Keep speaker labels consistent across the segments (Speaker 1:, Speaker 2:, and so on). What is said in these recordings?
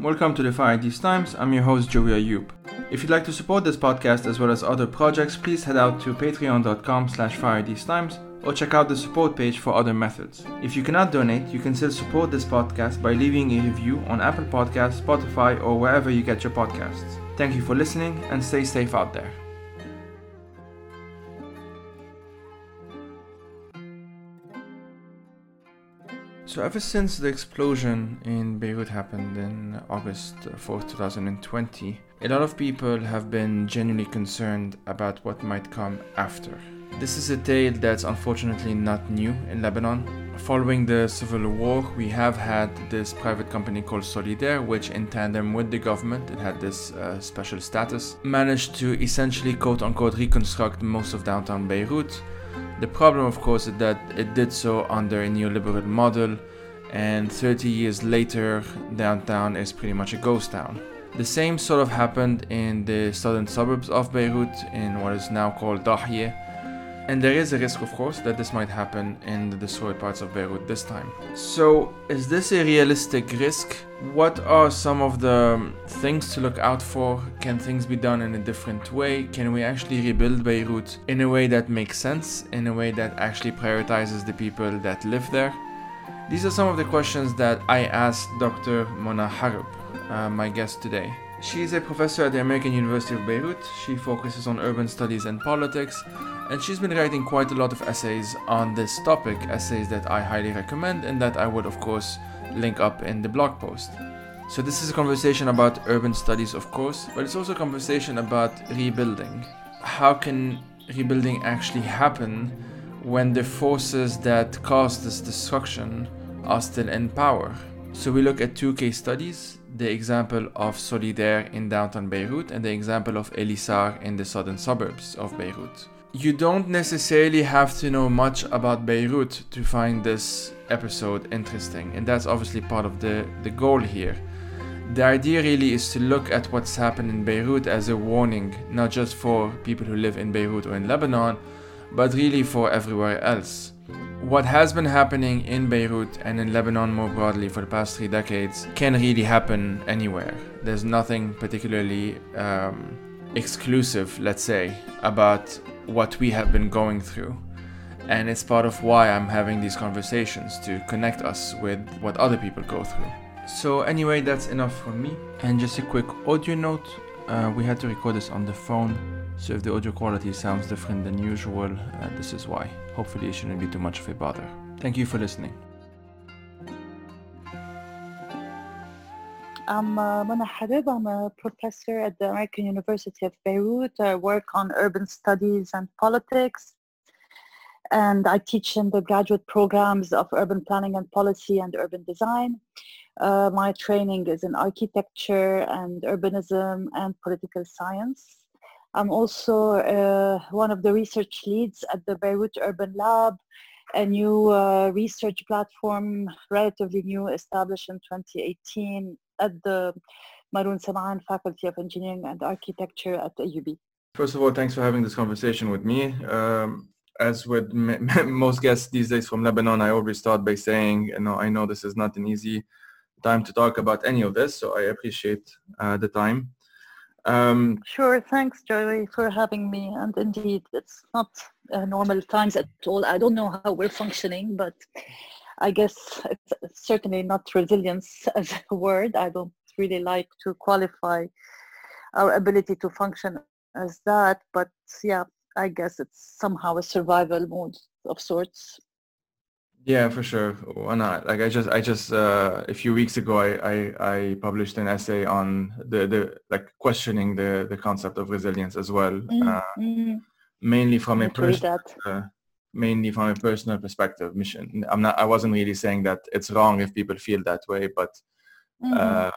Speaker 1: Welcome to the Fire These Times. I'm your host Joey Ayoub. If you'd like to support this podcast as well as other projects, please head out to patreon.com slash Times or check out the support page for other methods. If you cannot donate, you can still support this podcast by leaving a review on Apple Podcasts, Spotify, or wherever you get your podcasts. Thank you for listening and stay safe out there. So ever since the explosion in Beirut happened in August 4th, 2020, a lot of people have been genuinely concerned about what might come after. This is a tale that's unfortunately not new in Lebanon. Following the civil war, we have had this private company called Solidere, which, in tandem with the government, it had this uh, special status, managed to essentially quote unquote reconstruct most of downtown Beirut the problem, of course, is that it did so under a neoliberal model, and 30 years later, downtown is pretty much a ghost town. The same sort of happened in the southern suburbs of Beirut, in what is now called Dahieh, and there is a risk, of course, that this might happen in the destroyed parts of Beirut this time. So, is this a realistic risk? What are some of the things to look out for? Can things be done in a different way? Can we actually rebuild Beirut in a way that makes sense, in a way that actually prioritizes the people that live there? These are some of the questions that I asked Dr. Mona Harb, uh, my guest today. She is a professor at the American University of Beirut. She focuses on urban studies and politics, and she's been writing quite a lot of essays on this topic, essays that I highly recommend and that I would, of course, link up in the blog post. So, this is a conversation about urban studies, of course, but it's also a conversation about rebuilding. How can rebuilding actually happen when the forces that caused this destruction are still in power? So, we look at two case studies the example of Solidere in downtown Beirut and the example of Elyssar in the southern suburbs of Beirut. You don't necessarily have to know much about Beirut to find this episode interesting, and that's obviously part of the, the goal here. The idea really is to look at what's happened in Beirut as a warning, not just for people who live in Beirut or in Lebanon, but really for everywhere else. What has been happening in Beirut and in Lebanon more broadly for the past three decades can really happen anywhere. There's nothing particularly um, exclusive, let's say, about what we have been going through. And it's part of why I'm having these conversations to connect us with what other people go through. So, anyway, that's enough for me. And just a quick audio note uh, we had to record this on the phone, so if the audio quality sounds different than usual, uh, this is why. Hopefully, it shouldn't be too much of a bother. Thank you for listening.
Speaker 2: I'm uh, Mona Harb. I'm a professor at the American University of Beirut. I work on urban studies and politics. And I teach in the graduate programs of urban planning and policy and urban design. Uh, my training is in architecture and urbanism and political science. I'm also uh, one of the research leads at the Beirut Urban Lab, a new uh, research platform, relatively new, established in 2018 at the Maroun Semaan Faculty of Engineering and Architecture at the AUB.
Speaker 1: First of all, thanks for having this conversation with me. Um, as with m- most guests these days from Lebanon, I always start by saying, you know, I know this is not an easy time to talk about any of this, so I appreciate uh, the time.
Speaker 2: Um, sure, thanks, Joey, for having me. And indeed, it's not uh, normal times at all. I don't know how we're functioning, but I guess it's certainly not resilience as a word. I don't really like to qualify our ability to function as that, but yeah, I guess it's somehow a survival mode of sorts.
Speaker 1: Yeah, for sure. Why not? Like I just, I just uh, a few weeks ago, I, I, I published an essay on the, the like questioning the, the concept of resilience as well, mm-hmm. uh, mm. mainly from a personal, uh, mainly from a personal perspective. Mission. I'm not. I wasn't really saying that it's wrong if people feel that way, but mm-hmm. Uh,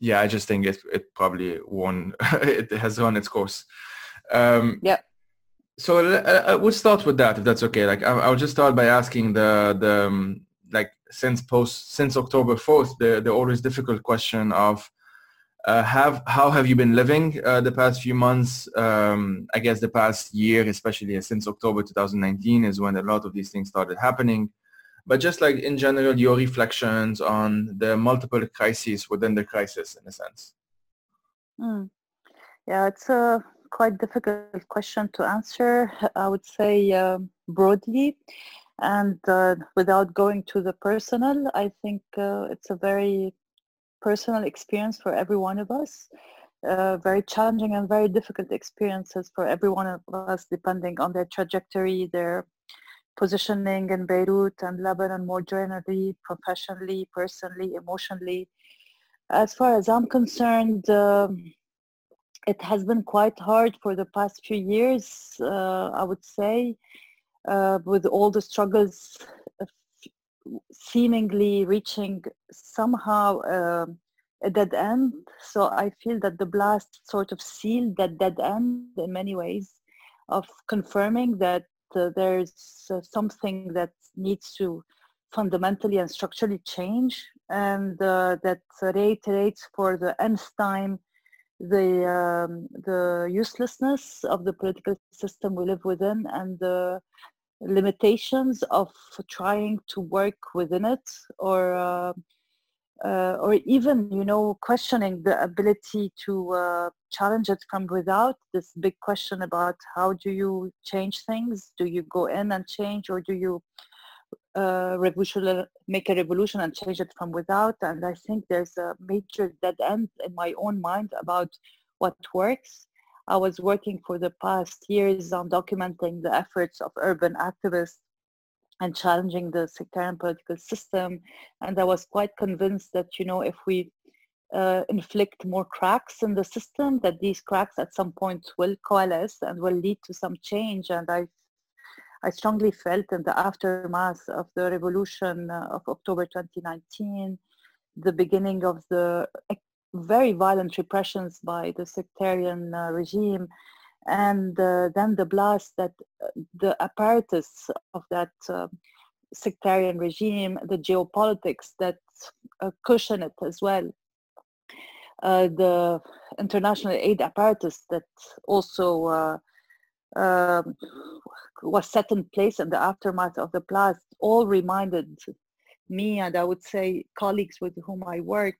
Speaker 1: yeah, I just think it it probably won. it has run its course.
Speaker 2: Um, yeah
Speaker 1: so uh, uh, we'll start with that if that's okay like I, will just start by asking the the um, like since post since october 4th the the always difficult question of uh, have how have you been living uh, the past few months um, i guess the past year especially since october 2019 is when a lot of these things started happening but just like in general, your reflections on the multiple crises within the crisis, in a sense.
Speaker 2: Mm. Yeah, it's a quite difficult question to answer. I would say uh, broadly, and uh, without going to the personal, I think uh, it's a very personal experience for every one of us. Uh, very challenging and very difficult experiences for every one of us, depending on their trajectory, their positioning in Beirut and Lebanon more generally, professionally, personally, emotionally. As far as I'm concerned, um, it has been quite hard for the past few years, uh, I would say, uh, with all the struggles seemingly reaching somehow uh, a dead end. So I feel that the blast sort of sealed that dead end in many ways of confirming that uh, there's uh, something that needs to fundamentally and structurally change and uh, that reiterates for the nth time the um, the uselessness of the political system we live within and the limitations of trying to work within it or uh, uh, or even you know questioning the ability to uh, challenge it from without this big question about how do you change things? Do you go in and change or do you revolution, make a revolution and change it from without and i think there's a major dead end in my own mind about what works i was working for the past years on documenting the efforts of urban activists and challenging the sectarian political system. And I was quite convinced that, you know, if we uh, inflict more cracks in the system, that these cracks at some point will coalesce and will lead to some change. And I, I strongly felt in the aftermath of the revolution uh, of October 2019, the beginning of the very violent repressions by the sectarian uh, regime, and uh, then the blast that uh, the apparatus of that uh, sectarian regime, the geopolitics that uh, cushion it as well, the international aid apparatus that also um, was set in place in the aftermath of the blast, all reminded me and I would say colleagues with whom I work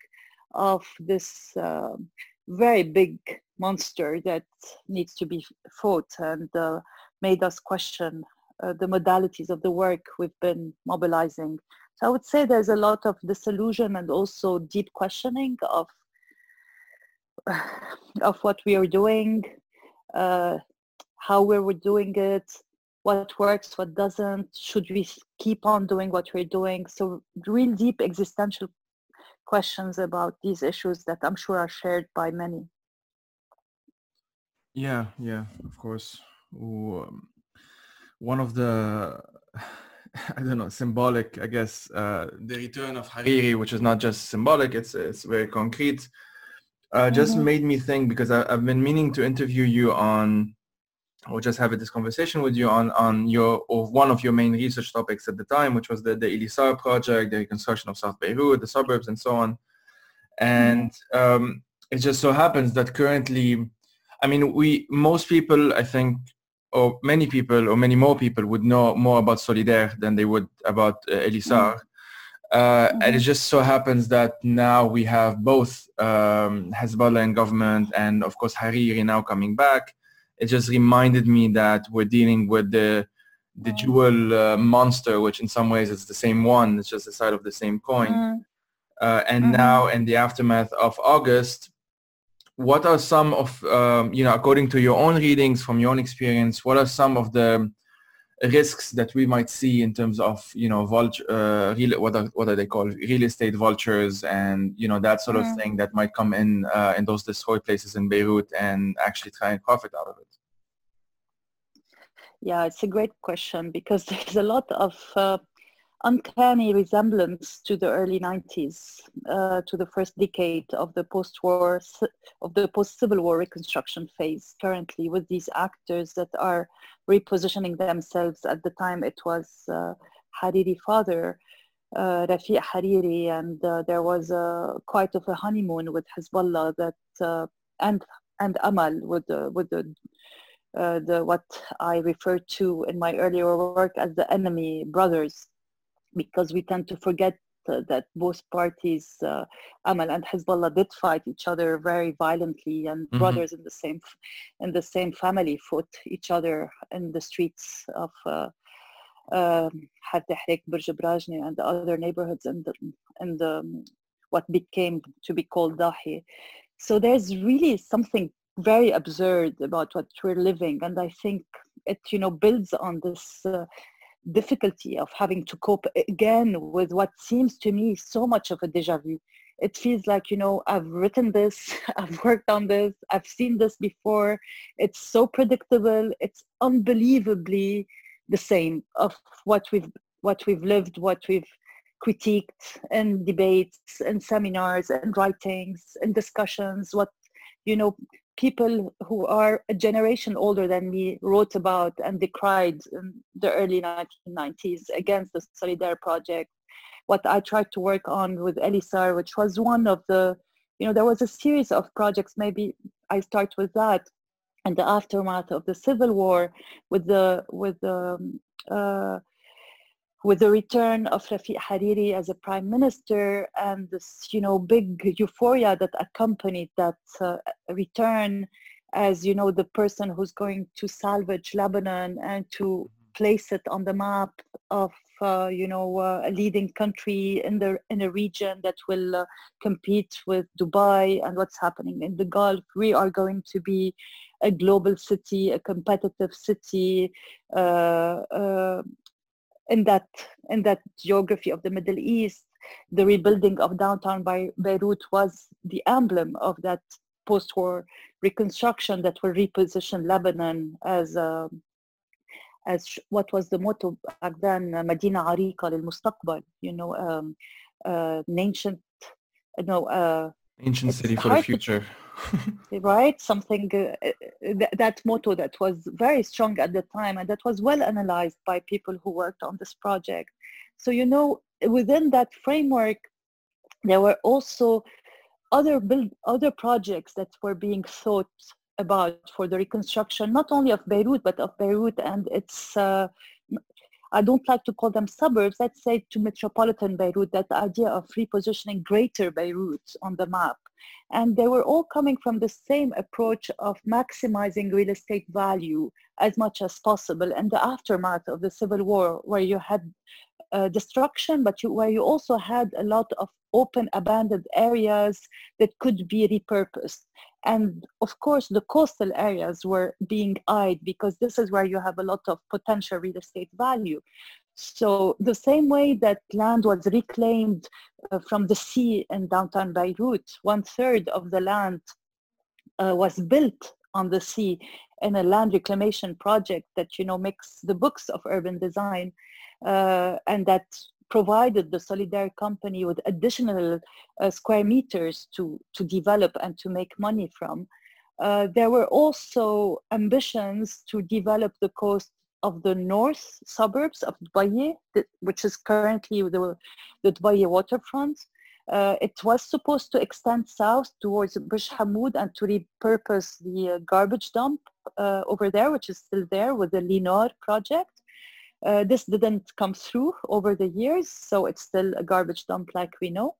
Speaker 2: of this um, very big monster that needs to be fought and uh, made us question uh, the modalities of the work we've been mobilizing. So I would say there's a lot of disillusion and also deep questioning of of what we are doing, uh, how we were doing it, what works, what doesn't, should we keep on doing what we're doing? So real deep existential questions about these issues that I'm sure are shared by many.
Speaker 1: Yeah, yeah, of course. Um, one of the, I don't know, symbolic, I guess, uh, the return of Hariri, which is not just symbolic, it's it's very concrete, uh, just mm-hmm. made me think because I, have been meaning to interview you on, or just have this conversation with you on on your or one of your main research topics at the time, which was the the Elyssar project, the reconstruction of South Beirut, the suburbs, and so on. And um, it just so happens that currently I mean, we most people, I think, or many people, or many more people, would know more about Solidere than they would about uh, Elyssar. Mm-hmm. Uh, mm-hmm. And it just so happens that now we have both um, Hezbollah in government and, of course, Hariri now coming back. It just reminded me that we're dealing with the the dual uh, monster, which in some ways is the same one. It's just the side of the same coin. Mm-hmm. Uh, and mm-hmm. now, in the aftermath of August, what are some of, um, you know, according to your own readings from your own experience, what are some of the risks that we might see in terms of, you know, vulture, uh, real, what are, what are they called, real estate vultures and, you know, that sort of thing that might come in uh, in those destroyed places in Beirut and actually try and profit out of it?
Speaker 2: Yeah, it's a great question because there's a lot of uh, uncanny resemblance to the early 90s, uh, to the first decade of the post-war, of the post-Civil War reconstruction phase currently with these actors that are repositioning themselves. At the time it was uh, Hariri father, uh, Rafiq Hariri, and uh, there was a, quite of a honeymoon with Hezbollah that, uh, and, and Amal with, the, with the uh, the what I referred to in my earlier work as the enemy brothers because we tend to forget uh, that both parties, uh, Amal and Hezbollah, did fight each other very violently, and mm-hmm. brothers in the same in the same family fought each other in the streets of uh, um, Burj Brajni, and the other neighborhoods in the in the um, what became to be called Dahieh. So there's really something very absurd about what we're living, and I think it you know builds on this uh, difficulty of having to cope again with what seems to me so much of a deja vu. It feels like, you know, I've written this, I've worked on this, I've seen this before. It's so predictable. It's unbelievably the same of what we've what we've lived, what we've critiqued in debates and seminars and writings and discussions, what you know people who are a generation older than me wrote about and decried the early 1990s against the Solidere project. What I tried to work on with Elyssar, which was one of the, you know, there was a series of projects. Maybe I start with that, and the aftermath of the civil war, with the with the um, uh, with the return of Rafiq Hariri as a prime minister and this, you know, big euphoria that accompanied that uh, return as, you know, the person who's going to salvage Lebanon and to mm-hmm. place it on the map of, uh, you know, uh, a leading country in the in a region that will uh, compete with Dubai and what's happening in the Gulf. We are going to be a global city, a competitive city, uh, uh, in that in that geography of the Middle East, the rebuilding of downtown by Beirut was the emblem of that post-war reconstruction that will reposition Lebanon as a, as what was the motto back then, Medina Arika lil you know, um, uh, an ancient, you know, uh,
Speaker 1: ancient city for the future.
Speaker 2: right? Something, uh, uh, th- that motto that was very strong at the time and that was well analyzed by people who worked on this project. So, you know, within that framework, there were also other build, other projects that were being thought about for the reconstruction, not only of Beirut, but of Beirut and its uh, I don't like to call them suburbs, let's say to metropolitan Beirut, that idea of repositioning greater Beirut on the map. And they were all coming from the same approach of maximizing real estate value as much as possible in the aftermath of the civil war, where you had uh, destruction, but you, where you also had a lot of open abandoned areas that could be repurposed. And of course, the coastal areas were being eyed because this is where you have a lot of potential real estate value. So the same way that land was reclaimed uh, from the sea in downtown Beirut, one third of the land uh, was built on the sea in a land reclamation project that you know makes the books of urban design uh, and that provided the Solidere company with additional uh, square meters to, to develop and to make money from. Uh, there were also ambitions to develop the coast of the north suburbs of Dbayeh, which is currently the, the Dbayeh waterfront. Uh, it was supposed to extend south towards Burj Hamoud and to repurpose the uh, garbage dump uh, over there, which is still there with the Linord project. Uh, this didn't come through over the years, so it's still a garbage dump like we know.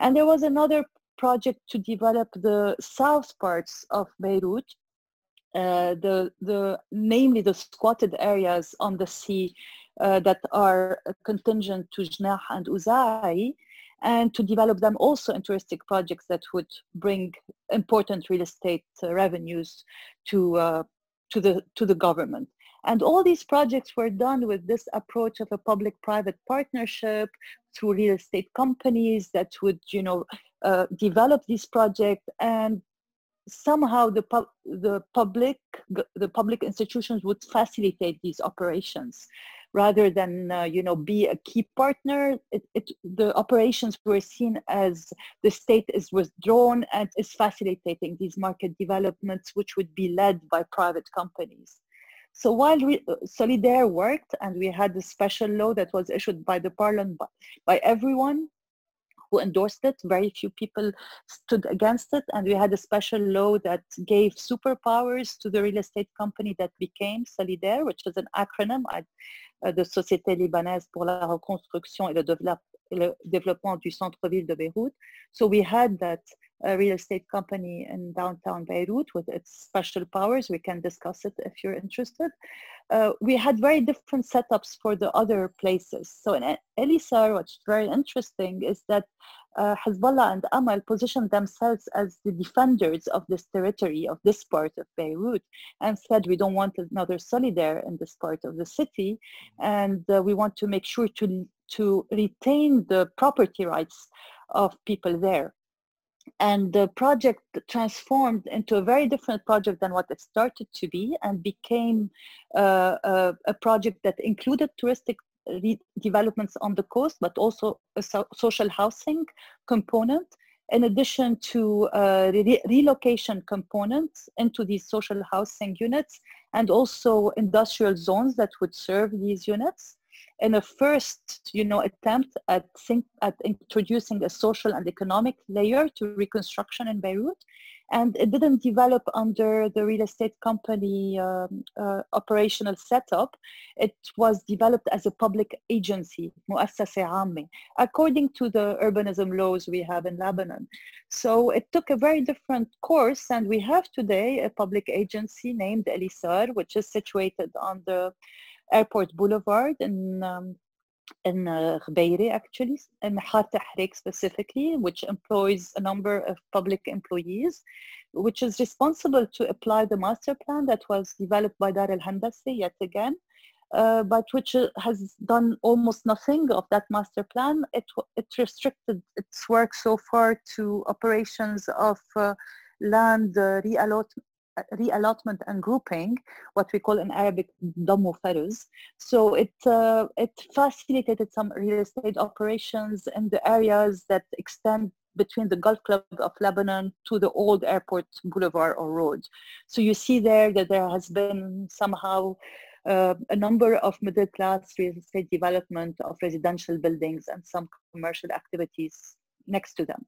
Speaker 2: And there was another project to develop the south parts of Beirut, uh, the, the, namely the squatted areas on the sea uh, that are contingent to Jnah and Ouzai, and to develop them also in touristic projects that would bring important real estate uh, revenues to, uh, to, the, to the government. And all these projects were done with this approach of a public-private partnership through real estate companies that would, you know, uh, develop these projects. And somehow the, the public the public institutions would facilitate these operations rather than uh, you know be a key partner. It, it, the operations were seen as the state is withdrawn and is facilitating these market developments which would be led by private companies so while re- uh, Solidere worked and we had a special law that was issued by the parliament by, by everyone who endorsed it. Very few people stood against it. And we had a special law that gave superpowers to the real estate company that became Solidere, which is an acronym, uh, the Société Libanaise pour la Reconstruction et le, le Développement du Centre-Ville de Beyrouth. So we had that a real estate company in downtown Beirut with its special powers. We can discuss it if you're interested. Uh, we had very different setups for the other places. So in Elyssar, what's very interesting is that uh, Hezbollah and Amal positioned themselves as the defenders of this territory, of this part of Beirut, and said, we don't want another Solidere in this part of the city, and uh, we want to make sure to, to retain the property rights of people there and the project transformed into a very different project than what it started to be and became uh, a, a, project that included touristic developments on the coast but also a so social housing component in addition to uh, re relocation components into these social housing units and also industrial zones that would serve these units in a first, you know, attempt at, think, at introducing a social and economic layer to reconstruction in Beirut. And it didn't develop under the real estate company um, uh, operational setup. It was developed as a public agency, according to the urbanism laws we have in Lebanon. So it took a very different course, and we have today a public agency named Elyssar, which is situated on the Airport Boulevard in um, in uh, actually, in Har specifically, which employs a number of public employees, which is responsible to apply the master plan that was developed by Dar al-Handasah yet again, uh, but which uh, has done almost nothing of that master plan. It, it restricted its work so far to operations of uh, land uh, reallotment reallotment and grouping, what we call in Arabic damu faruz. So it, uh, it facilitated some real estate operations in the areas that extend between the Golf Club of Lebanon to the old airport boulevard or road. So you see there that there has been somehow uh, a number of middle class real estate development of residential buildings and some commercial activities next to them.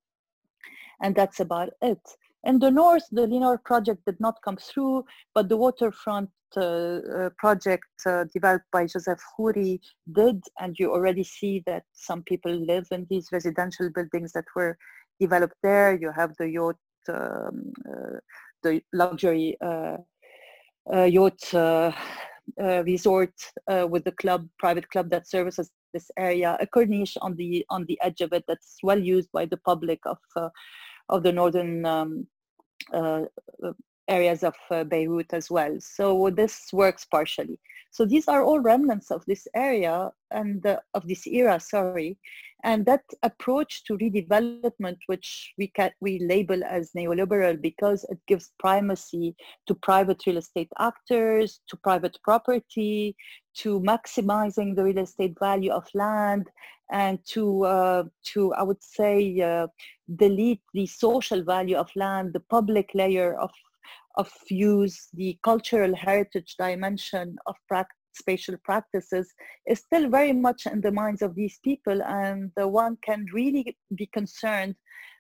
Speaker 2: And that's about it. In the north, the Linord project did not come through, but the waterfront uh, uh, project uh, developed by Joseph Khoury did, and you already see that some people live in these residential buildings that were developed there. You have the yacht, um, uh, the luxury uh, uh, yacht resort with the club, private club that services this area, a corniche on the on the edge of it that's well used by the public of of the northern um, uh, uh, areas of uh, Beirut as well. So this works partially. So these are all remnants of this area and of this era, sorry. And that approach to redevelopment, which we we label as neoliberal because it gives primacy to private real estate actors, to private property, to maximizing the real estate value of land, and to, uh, to I would say, uh, delete the social value of land, the public layer of, of use, the cultural heritage dimension of spatial practices is still very much in the minds of these people and the one can really be concerned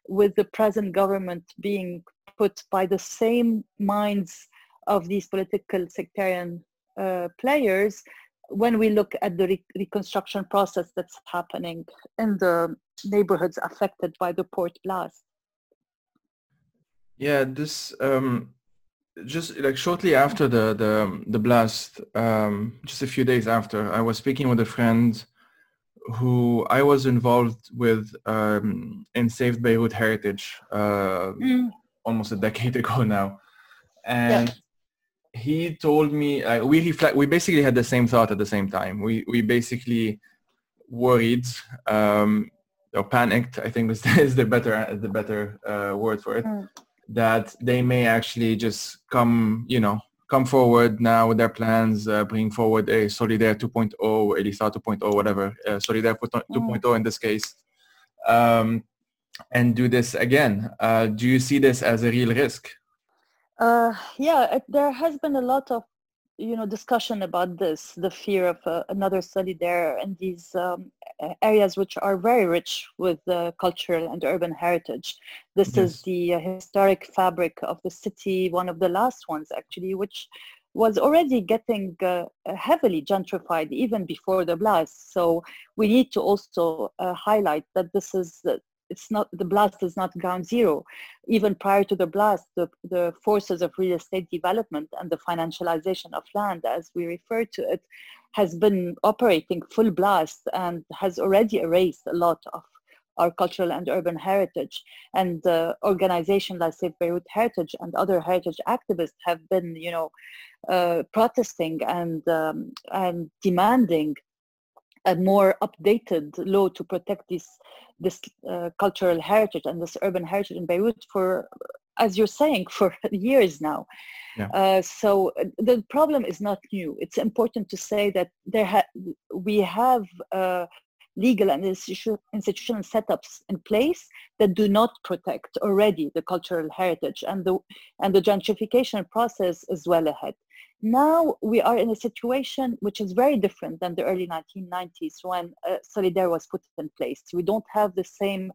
Speaker 2: with the present government being put by the same minds of these political sectarian uh, players when we look at the re- reconstruction process that's happening in the neighborhoods affected by the port blast.
Speaker 1: Yeah, this um, just like shortly after the the the blast, um, just a few days after, I was speaking with a friend who I was involved with um, in Save Beirut Heritage uh, mm. almost a decade ago now, and. Yeah he told me uh, we reflect we basically had the same thought at the same time we we basically worried um, or panicked i think is, is the better the better uh, word for it mm. That they may actually just come you know come forward now with their plans uh, bring forward a solidere 2.0 elisa 2.0 whatever uh, solidere 2.0 mm. in this case um, and do this again uh, do you see this as a real risk
Speaker 2: uh, yeah, there has been a lot of you know discussion about this the fear of uh, another there in these um, areas which are very rich with uh, cultural and urban heritage this yes. is the uh, historic fabric of the city one of the last ones actually which was already getting uh, heavily gentrified even before the blast so we need to also uh, highlight that this is it's not the blast is not ground zero. Even prior to the blast, the, the forces of real estate development and the financialization of land, as we refer to it, has been operating full blast and has already erased a lot of our cultural and urban heritage. And uh, organizations like Save Beirut Heritage and other heritage activists have been, you know, uh, protesting and um, and demanding a more updated law to protect this this uh, cultural heritage and this urban heritage in Beirut for, as you're saying, for years now. Yeah. Uh, so uh, the problem is not new. It's important to say that there ha- we have uh, legal and institutional setups in place that do not protect already the cultural heritage, and the and the gentrification process is well ahead. Now we are in a situation which is very different than the early 1990s when uh, Solidere was put in place. We don't have the same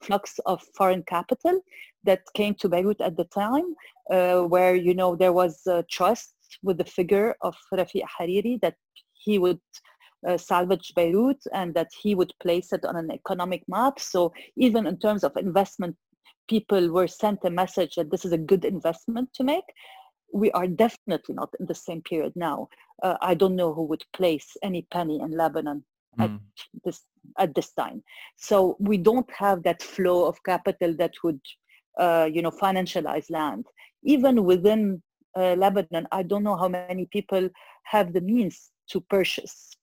Speaker 2: flux of foreign capital that came to Beirut at the time, uh, where you know there was trust with the figure of Rafi Hariri that he would uh, salvage Beirut and that he would place it on an economic map. So even in terms of investment, people were sent a message that this is a good investment to make we are definitely not in the same period now. Uh, I don't know who would place any penny in Lebanon mm. at this at this time. So we don't have that flow of capital that would, uh, you know, financialize land. Even within uh, Lebanon, I don't know how many people have the means to purchase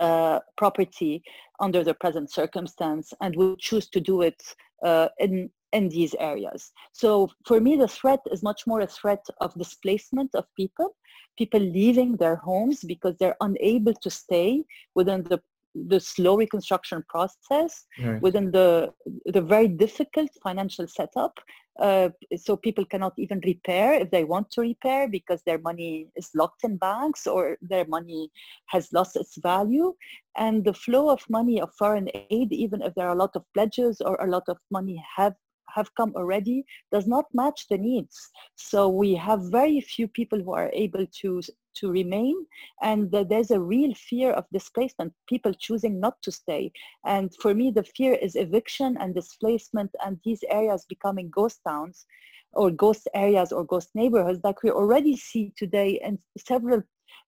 Speaker 2: uh, property under the present circumstance and would choose to do it uh, in in these areas. So for me, the threat is much more a threat of displacement of people, people leaving their homes because they're unable to stay within the the slow reconstruction process right. within the the very difficult financial setup uh, so people cannot even repair if they want to repair because their money is locked in banks or their money has lost its value and the flow of money of foreign aid even if there are a lot of pledges or a lot of money have have come already does not match the needs. So we have very few people who are able to, to remain and there's a real fear of displacement, people choosing not to stay. And for me, the fear is eviction and displacement and these areas becoming ghost towns or ghost areas or ghost neighborhoods like we already see today in several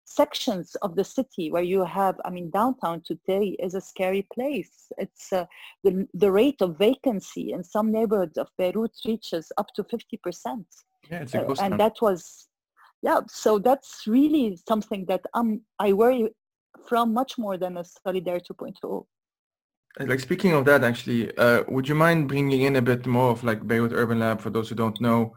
Speaker 2: sections of the city where you have, I mean, downtown today is a scary place. It's uh, the, the rate of vacancy in some neighborhoods of Beirut reaches up to 50%.
Speaker 1: Yeah, it's a
Speaker 2: uh, And that was, yeah, so that's really something that um, I worry from much more than a Solidere 2.0.
Speaker 1: Like speaking of that, actually, uh, would you mind bringing in a bit more of like Beirut Urban Lab for those who don't know?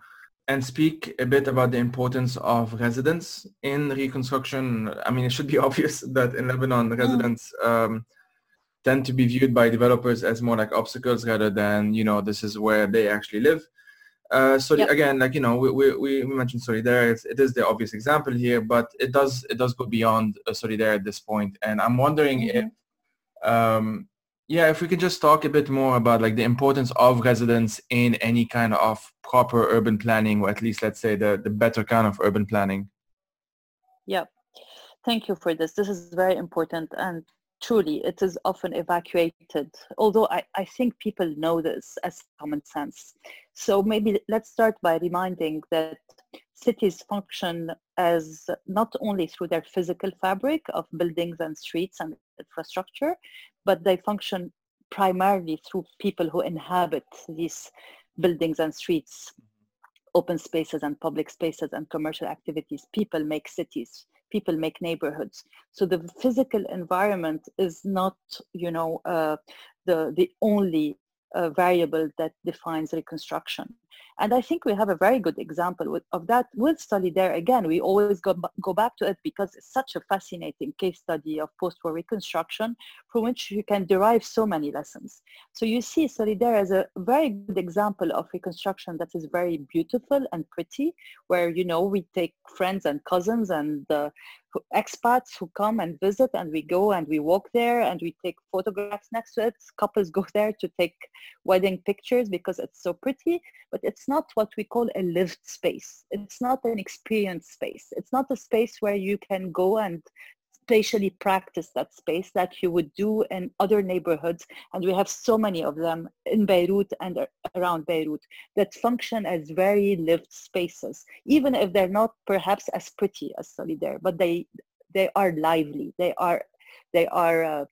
Speaker 1: and speak a bit about the importance of residents in reconstruction. I mean, it should be obvious that in Lebanon, mm. residents um, tend to be viewed by developers as more like obstacles rather than, you know, this is where they actually live. Uh, so yep. again, like you know, we, we, we mentioned Solidere. It's, the obvious example here, but it does it does go beyond uh, Solidere at this point. And I'm wondering mm-hmm. if um, yeah, if we could just talk a bit more about like the importance of residents in any kind of proper urban planning, or at least let's say the, the better kind of urban planning.
Speaker 2: Yeah, thank you for this. This is very important and truly it is often evacuated, although I, I think people know this as common sense. So maybe let's start by reminding that cities function as not only through their physical fabric of buildings and streets and infrastructure, but they function primarily through people who inhabit these buildings and streets, mm-hmm. open spaces and public spaces and commercial activities. People make cities, people make neighborhoods. So the physical environment is not, you know, uh, the, the only uh, variable that defines reconstruction. And I think we have a very good example with, of that with Solidere. Again, we always go, go back to it because it's such a fascinating case study of post-war reconstruction from which you can derive so many lessons. So you see Solidere as a very good example of reconstruction that is very beautiful and pretty, where, you know, we take friends and cousins and uh, expats who come and visit and we go and we walk there and we take photographs next to it. Couples go there to take wedding pictures because it's so pretty, but it's not what we call a lived space. It's not an experience space. It's not a space where you can go and spatially practice that space that you would do in other neighborhoods. And we have so many of them in Beirut and around Beirut that function as very lived spaces, even if they're not perhaps as pretty as Solidere, but they, they are lively. They are, they are uh,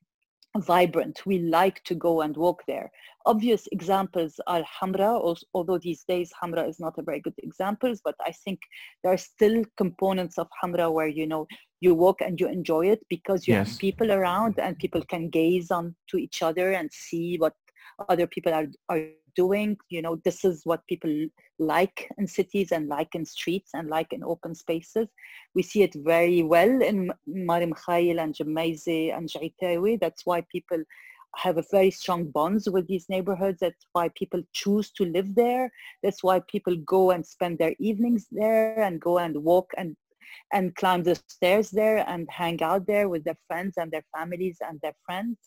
Speaker 2: vibrant. We like to go and walk there. Obvious examples are Hamra, although these days Hamra is not a very good example, but I think there are still components of Hamra where, you know, you walk and you enjoy it because you yes. have people around and people can gaze on to each other and see what other people are, are doing. You know, this is what people like in cities and like in streets and like in open spaces. We see it very well in Mar Mikhail and Gemmayzeh and Geitawi. That's why people have a very strong bonds with these neighborhoods. That's why people choose to live there. That's why people go and spend their evenings there and go and walk and and climb the stairs there and hang out there with their friends and their families and their friends.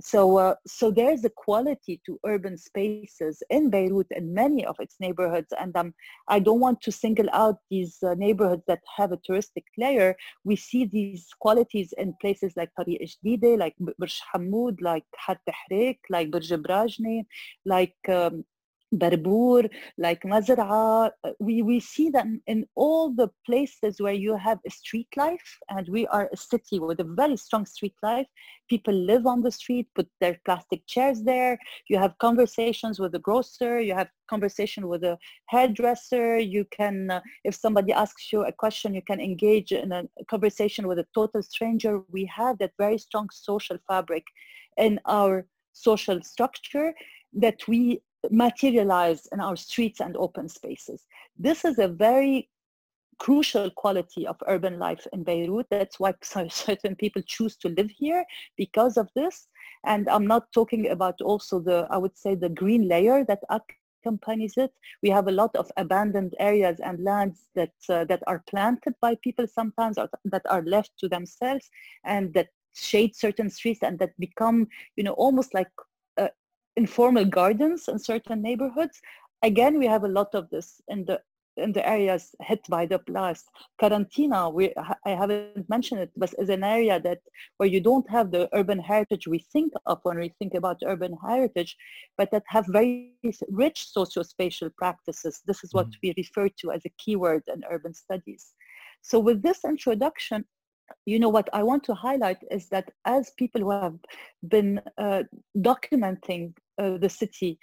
Speaker 2: So, uh, so there's a quality to urban spaces in Beirut and many of its neighborhoods. And um, I don't want to single out these uh, neighborhoods that have a touristic layer. We see these qualities in places like Tariq Jdide, like Burj Hamoud, like Haret Hreik, like Burj Brajni, like um, Barbour, like Mazraa, uh, we, we see them in all the places where you have a street life and we are a city with a very strong street life. People live on the street, put their plastic chairs there. You have conversations with the grocer, you have conversation with a hairdresser. You can, uh, if somebody asks you a question, you can engage in a conversation with a total stranger. We have that very strong social fabric in our social structure that we materialize in our streets and open spaces. This is a very crucial quality of urban life in Beirut. That's why certain people choose to live here because of this. And I'm not talking about also the, I would say, the green layer that accompanies it. We have a lot of abandoned areas and lands that, uh, that are planted by people sometimes or that are left to themselves and that shade certain streets and that become, you know, almost like informal gardens in certain neighborhoods. Again, we have a lot of this in the in the areas hit by the blast. Karantina, we, I haven't mentioned it, but is an area that where you don't have the urban heritage we think of when we think about urban heritage, but that have very rich socio-spatial practices. This is what mm. we refer to as a keyword in urban studies. So with this introduction, you know what I want to highlight is that as people who have been uh, documenting uh, the city,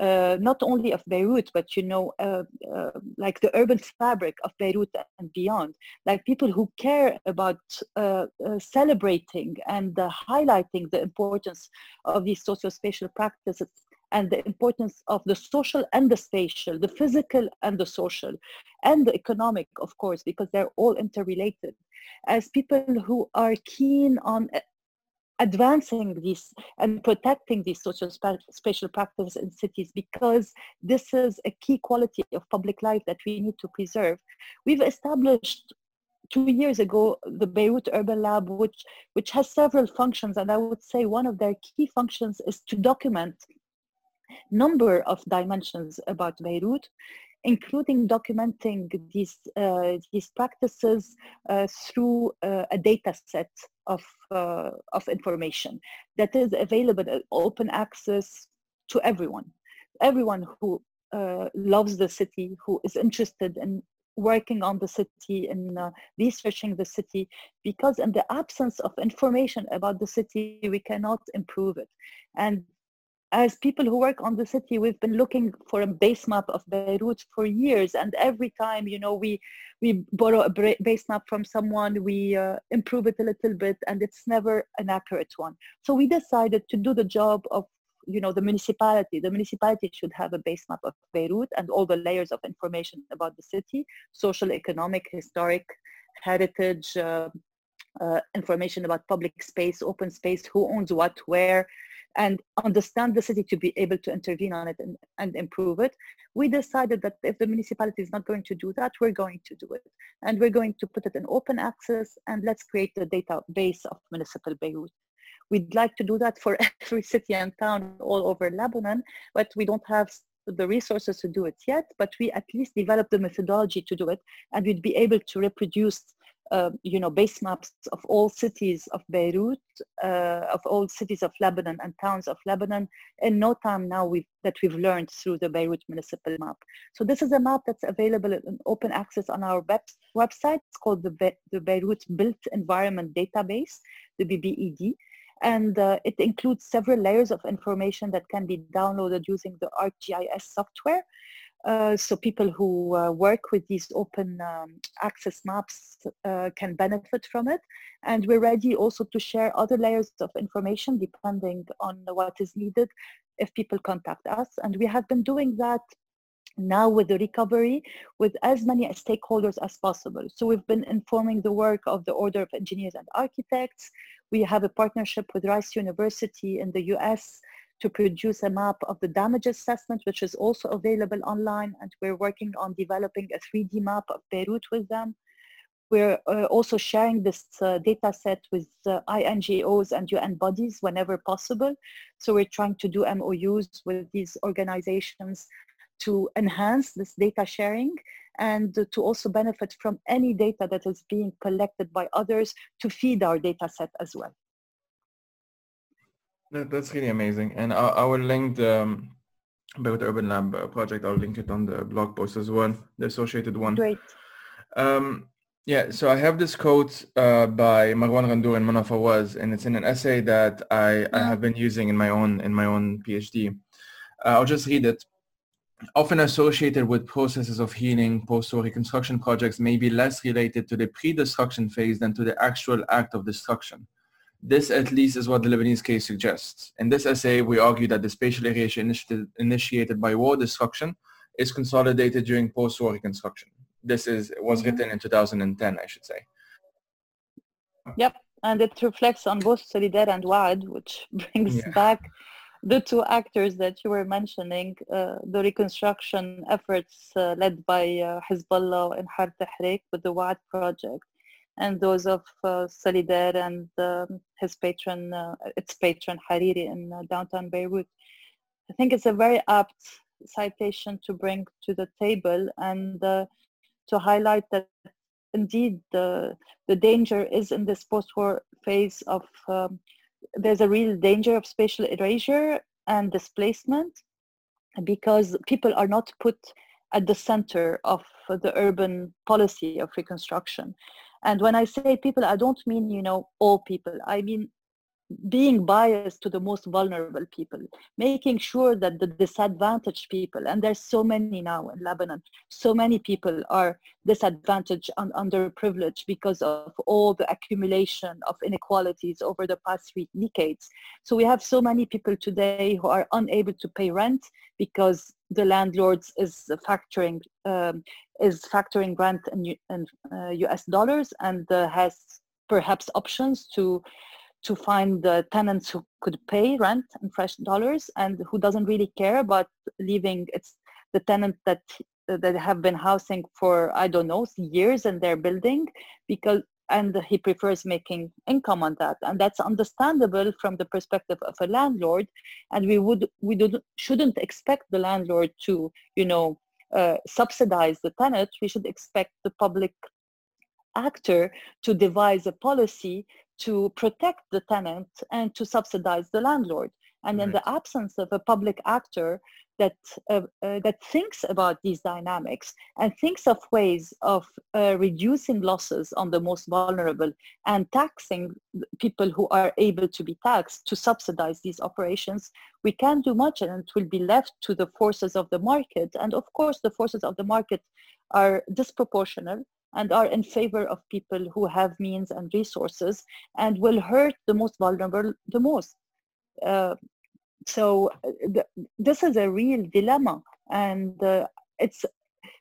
Speaker 2: uh, not only of Beirut, but you know, uh, uh, like the urban fabric of Beirut and beyond, like people who care about uh, celebrating and highlighting the importance of these socio-spatial practices and the importance of the social and the spatial, the physical and the social, and the economic, of course, because they're all interrelated. As people who are keen on advancing these and protecting these social spatial practices in cities because this is a key quality of public life that we need to preserve. We've established two years ago the Beirut Urban Lab, which, which has several functions, and I would say one of their key functions is to document number of dimensions about Beirut including documenting these, uh, these practices uh, through uh, a data set of, uh, of information that is available open access to everyone. Everyone who uh, loves the city, who is interested in working on the city and uh, researching the city because in the absence of information about the city we cannot improve it and as people who work on the city, we've been looking for a base map of Beirut for years. And every time, you know, we, we borrow a base map from someone, we uh, improve it a little bit, and it's never an accurate one. So we decided to do the job of you know, the municipality. The municipality should have a base map of Beirut and all the layers of information about the city, social, economic, historic, heritage, uh, uh, information about public space, open space, who owns what, where, and understand the city to be able to intervene on it and, and improve it. We decided that if the municipality is not going to do that, we're going to do it. And we're going to put it in open access and let's create the database of municipal Beirut. We'd like to do that for every city and town all over Lebanon, but we don't have the resources to do it yet, but we at least developed the methodology to do it and we'd be able to reproduce uh, you know, base maps of all cities of Beirut, uh, of all cities of Lebanon and towns of Lebanon in no time now we've, that we've learned through the Beirut Municipal Map. So this is a map that's available in open access on our web, website. It's called the, Be the Beirut Built Environment Database, the BBED. And uh, it includes several layers of information that can be downloaded using the ArcGIS software. Uh, so people who uh, work with these open um, access maps uh, can benefit from it. And we're ready also to share other layers of information depending on what is needed if people contact us. And we have been doing that now with the recovery with as many stakeholders as possible. So we've been informing the work of the Order of Engineers and Architects. We have a partnership with Rice University in the US to produce a map of the damage assessment, which is also available online. And we're working on developing a 3D map of Beirut with them. We're uh, also sharing this uh, data set with uh, INGOs and UN bodies whenever possible. So we're trying to do MOUs with these organizations to enhance this data sharing and to also benefit from any data that is being collected by others to feed our data set as well.
Speaker 1: That, that's really amazing. And I, I will link the um, Beirut Urban Lab uh, project. I'll link it on the blog post as well, the associated one.
Speaker 2: Great.
Speaker 1: Um, yeah, so I have this quote uh, by Marwan Ghandour and Mona Fawaz, and it's in an essay that I. I have been using in my own in my own PhD. Uh, I'll just read it. Often associated with processes of healing, post-war reconstruction projects may be less related to the pre-destruction phase than to the actual act of destruction. This at least is what the Lebanese case suggests. In this essay, we argue that the spatial erasure initiated, initiated by war destruction is consolidated during post-war reconstruction. This is was mm-hmm. written in 2010, I should say.
Speaker 2: Yep, and it reflects on both Solidere and Waad, which brings yeah. back the two actors that you were mentioning, uh, the reconstruction efforts uh, led by uh, Hezbollah and Haret Hreik with the Waad project and those of uh, and um, his patron, uh, its patron Hariri in uh, downtown Beirut. I think it's a very apt citation to bring to the table and uh, to highlight that indeed the, the danger is in this post-war phase of um, there's a real danger of spatial erasure and displacement because people are not put at the center of the urban policy of reconstruction. And when I say people, I don't mean, you know, all people. I mean being biased to the most vulnerable people, making sure that the disadvantaged people, and there's so many now in Lebanon, so many people are disadvantaged and underprivileged because of all the accumulation of inequalities over the past three decades. So we have so many people today who are unable to pay rent because the landlords is factoring um, is factoring rent in, in uh, US dollars and uh, has perhaps options to to find the tenants who could pay rent in fresh dollars and who doesn't really care about leaving. It's the tenant that that have been housing for I don't know years in their building because and he prefers making income on that. And that's understandable from the perspective of a landlord. And we would we do, shouldn't expect the landlord to you know uh, subsidize the tenant. We should expect the public actor to devise a policy to protect the tenant and to subsidize the landlord. And right. in the absence of a public actor that uh, uh, that thinks about these dynamics and thinks of ways of uh, reducing losses on the most vulnerable and taxing people who are able to be taxed to subsidize these operations, we can't do much and it will be left to the forces of the market. And of course, the forces of the market are disproportionate and are in favor of people who have means and resources and will hurt the most vulnerable the most. Uh, so uh, th- this is a real dilemma and uh, it's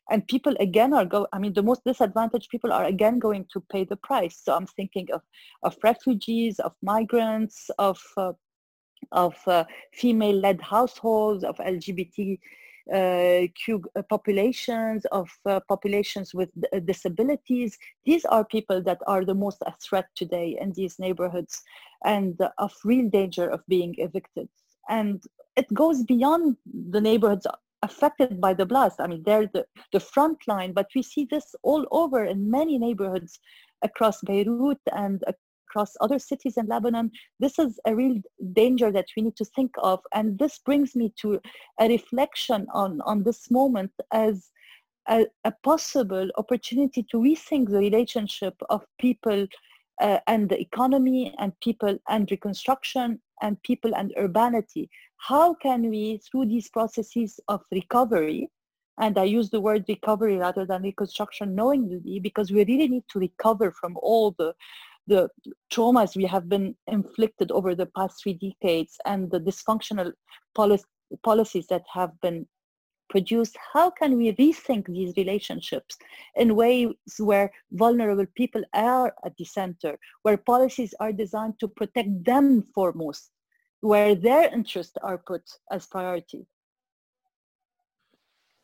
Speaker 2: and people again are go i mean the most disadvantaged people are again going to pay the price so i'm thinking of of refugees of migrants of uh, of uh, female-led households of lgbt uh, uh, populations, of uh, populations with disabilities. These are people that are the most a threat today in these neighborhoods and of real danger of being evicted. And it goes beyond the neighborhoods affected by the blast. I mean, they're the, the front line, but we see this all over in many neighborhoods across Beirut and across other cities in Lebanon. This is a real danger that we need to think of. And this brings me to a reflection on, on this moment as a, a possible opportunity to rethink the relationship of people uh, and the economy and people and reconstruction and people and urbanity. How can we, through these processes of recovery, and I use the word recovery rather than reconstruction knowingly because we really need to recover from all the the traumas we have been inflicted over the past three decades and the dysfunctional policy, policies that have been produced, how can we rethink these relationships in ways where vulnerable people are at the center, where policies are designed to protect them foremost, where their interests are put as priority?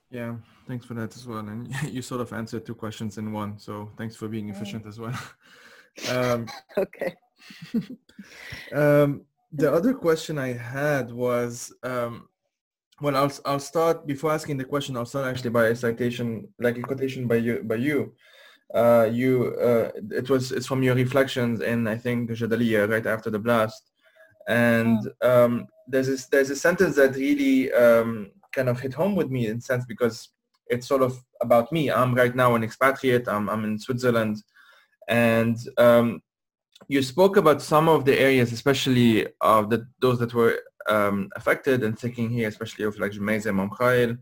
Speaker 1: Yeah, thanks for that as well. And you sort of answered two questions in one. So thanks for being efficient as well.
Speaker 2: Um, okay.
Speaker 1: um, the other question I had was, um, well, I'll I'll start before asking the question. I'll start actually by a citation, like a quotation by you by you. Uh, you uh, it was it's from your reflections in I think Jadaliyya right after the blast, and um, there's this there's a sentence that really um, kind of hit home with me in sense because it's sort of about me. I'm right now an expatriate. I'm I'm in Switzerland and um, you spoke about some of the areas, especially of the, those that were um, affected, and thinking here especially of like Gemmayzeh, Mar Mikhael.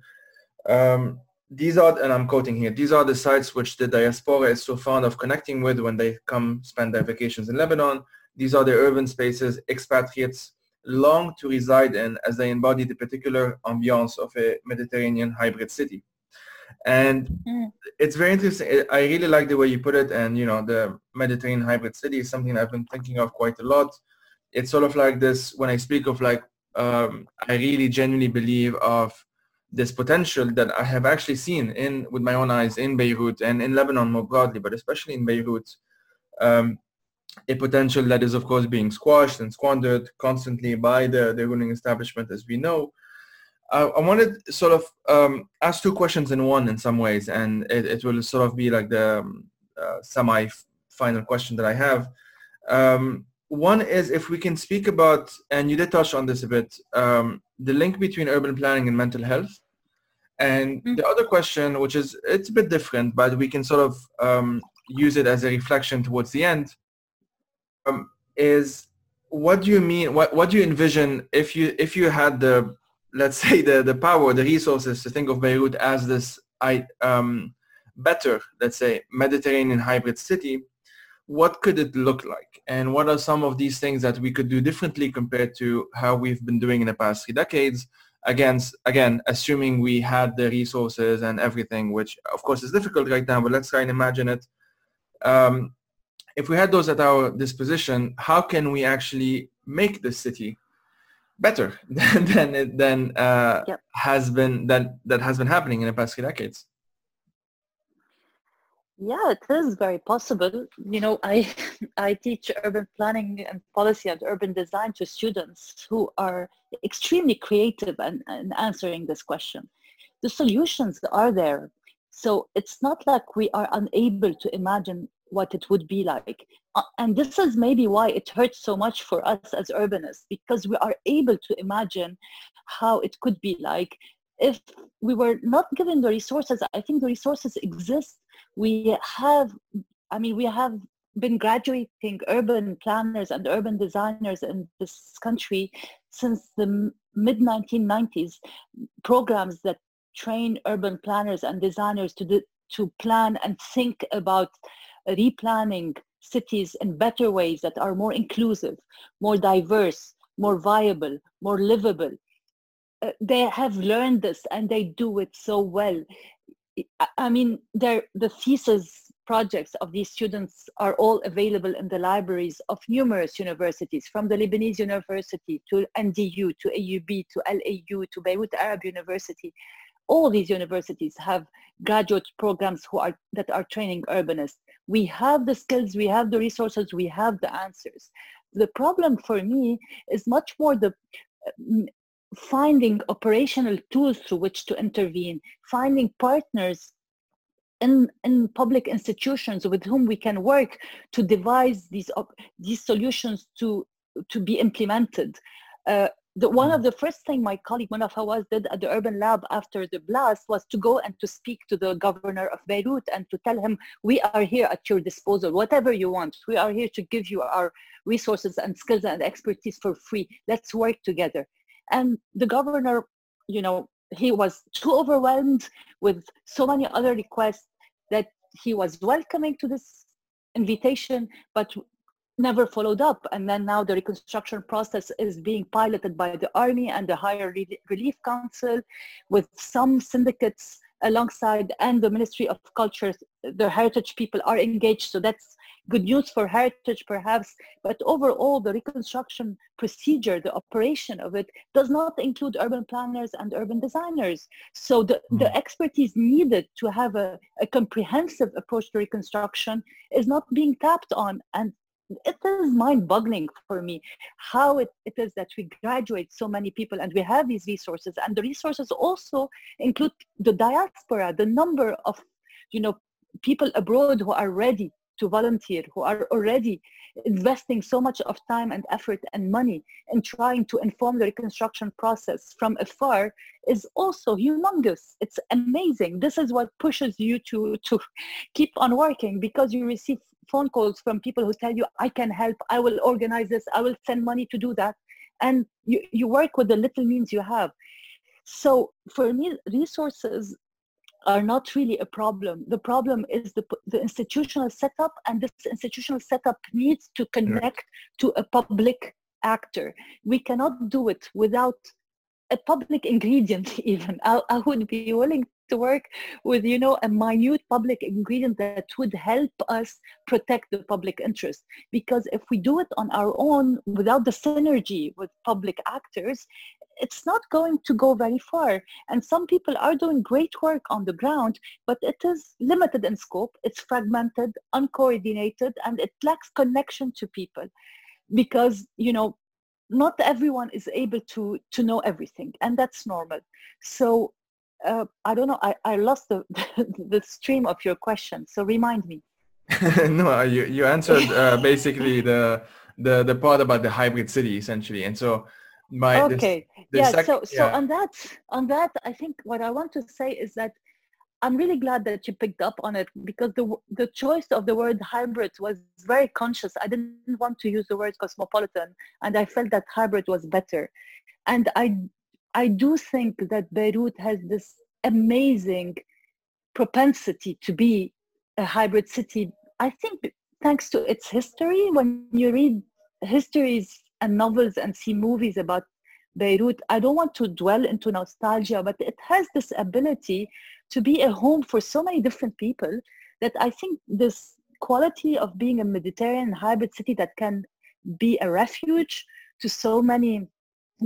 Speaker 1: Um, these are, and I'm quoting here, these are the sites which the diaspora is so fond of connecting with when they come spend their vacations in Lebanon. These are the urban spaces expatriates long to reside in as they embody the particular ambiance of a Mediterranean hybrid city. And mm. it's very interesting. I really like the way you put it. And, you know, the Mediterranean hybrid city is something I've been thinking of quite a lot. It's sort of like this, when I speak of like, um, I really genuinely believe of this potential that I have actually seen in with my own eyes in Beirut and in Lebanon more broadly, but especially in Beirut, um, a potential that is of course being squashed and squandered constantly by the, the ruling establishment as we know. Uh, I wanted sort of um, ask two questions in one in some ways, and it, it will sort of be like the um, uh, semi-final question that I have. Um, one is if we can speak about, and you did touch on this a bit, um, the link between urban planning and mental health. And mm-hmm. the other question, which is, it's a bit different, but we can sort of um, use it as a reflection towards the end, um, is what do you mean, what, what do you envision if you, if you had the let's say the the power, the resources to think of Beirut as this I um, better, let's say Mediterranean hybrid city, what could it look like? And what are some of these things that we could do differently compared to how we've been doing in the past three decades? Against again, assuming we had the resources and everything, which of course is difficult right now, but let's try and imagine it. Um, if we had those at our disposition, how can we actually make the city better than it than uh, yep. has been that that has been happening in the past three decades.
Speaker 2: Yeah, it is very possible. You know, I I teach urban planning and policy and urban design to students who are extremely creative and, and answering this question. The solutions are there. So it's not like we are unable to imagine what it would be like. Uh, and this is maybe why it hurts so much for us as urbanists, because we are able to imagine how it could be like if we were not given the resources. I think the resources exist. We have, I mean, we have been graduating urban planners and urban designers in this country since the mid 1990s programs that train urban planners and designers to do, to plan and think about replanning cities in better ways that are more inclusive, more diverse, more viable, more livable. Uh, they have learned this and they do it so well. I mean, the thesis projects of these students are all available in the libraries of numerous universities, from the Lebanese University to NDU, to AUB, to LAU, to Beirut Arab University. All these universities have graduate programs who are, that are training urbanists. We have the skills, we have the resources, we have the answers. The problem for me is much more the finding operational tools through which to intervene, finding partners in, in public institutions with whom we can work to devise these, these solutions to, to be implemented. Uh, the, one of the first thing my colleague Mona Fawaz did at the Urban Lab after the blast was to go and to speak to the governor of Beirut and to tell him, we are here at your disposal, whatever you want. We are here to give you our resources and skills and expertise for free. Let's work together. And the governor, you know, he was too overwhelmed with so many other requests that he was welcoming to this invitation, but never followed up. And then now the reconstruction process is being piloted by the army and the Higher Relief Council with some syndicates alongside and the Ministry of Culture, the heritage people are engaged. So that's good news for heritage perhaps, but overall the reconstruction procedure, the operation of it does not include urban planners and urban designers. So the, mm. the expertise needed to have a, a comprehensive approach to reconstruction is not being tapped on. And it is mind-boggling for me how it, it is that we graduate so many people and we have these resources and the resources also include the diaspora the number of you know people abroad who are ready to volunteer, who are already investing so much of time and effort and money in trying to inform the reconstruction process from afar is also humongous. It's amazing. This is what pushes you to, to keep on working because you receive phone calls from people who tell you, I can help, I will organize this, I will send money to do that. And you, you work with the little means you have. So for me, resources are not really a problem. The problem is the, the institutional setup, and this institutional setup needs to connect to a public actor. We cannot do it without a public ingredient even. I, I would be willing to work with, you know, a minute public ingredient that would help us protect the public interest. Because if we do it on our own without the synergy with public actors, it's not going to go very far. And some people are doing great work on the ground, but it is limited in scope, it's fragmented, uncoordinated, and it lacks connection to people because, you know, not everyone is able to, to know everything, and that's normal. So uh, I don't know, I, I lost the, the stream of your question, so remind me.
Speaker 1: no, you, you answered uh, basically the, the, the part about the hybrid city essentially. And so
Speaker 2: my okay the, the yeah sec- so so yeah. on that on that i think what i want to say is that i'm really glad that you picked up on it because the the choice of the word hybrid was very conscious i didn't want to use the word cosmopolitan and i felt that hybrid was better and i i do think that beirut has this amazing propensity to be a hybrid city. I think thanks to its history when you read histories and novels and see movies about Beirut, I don't want to dwell into nostalgia, but it has this ability to be a home for so many different people that I think this quality of being a Mediterranean hybrid city that can be a refuge to so many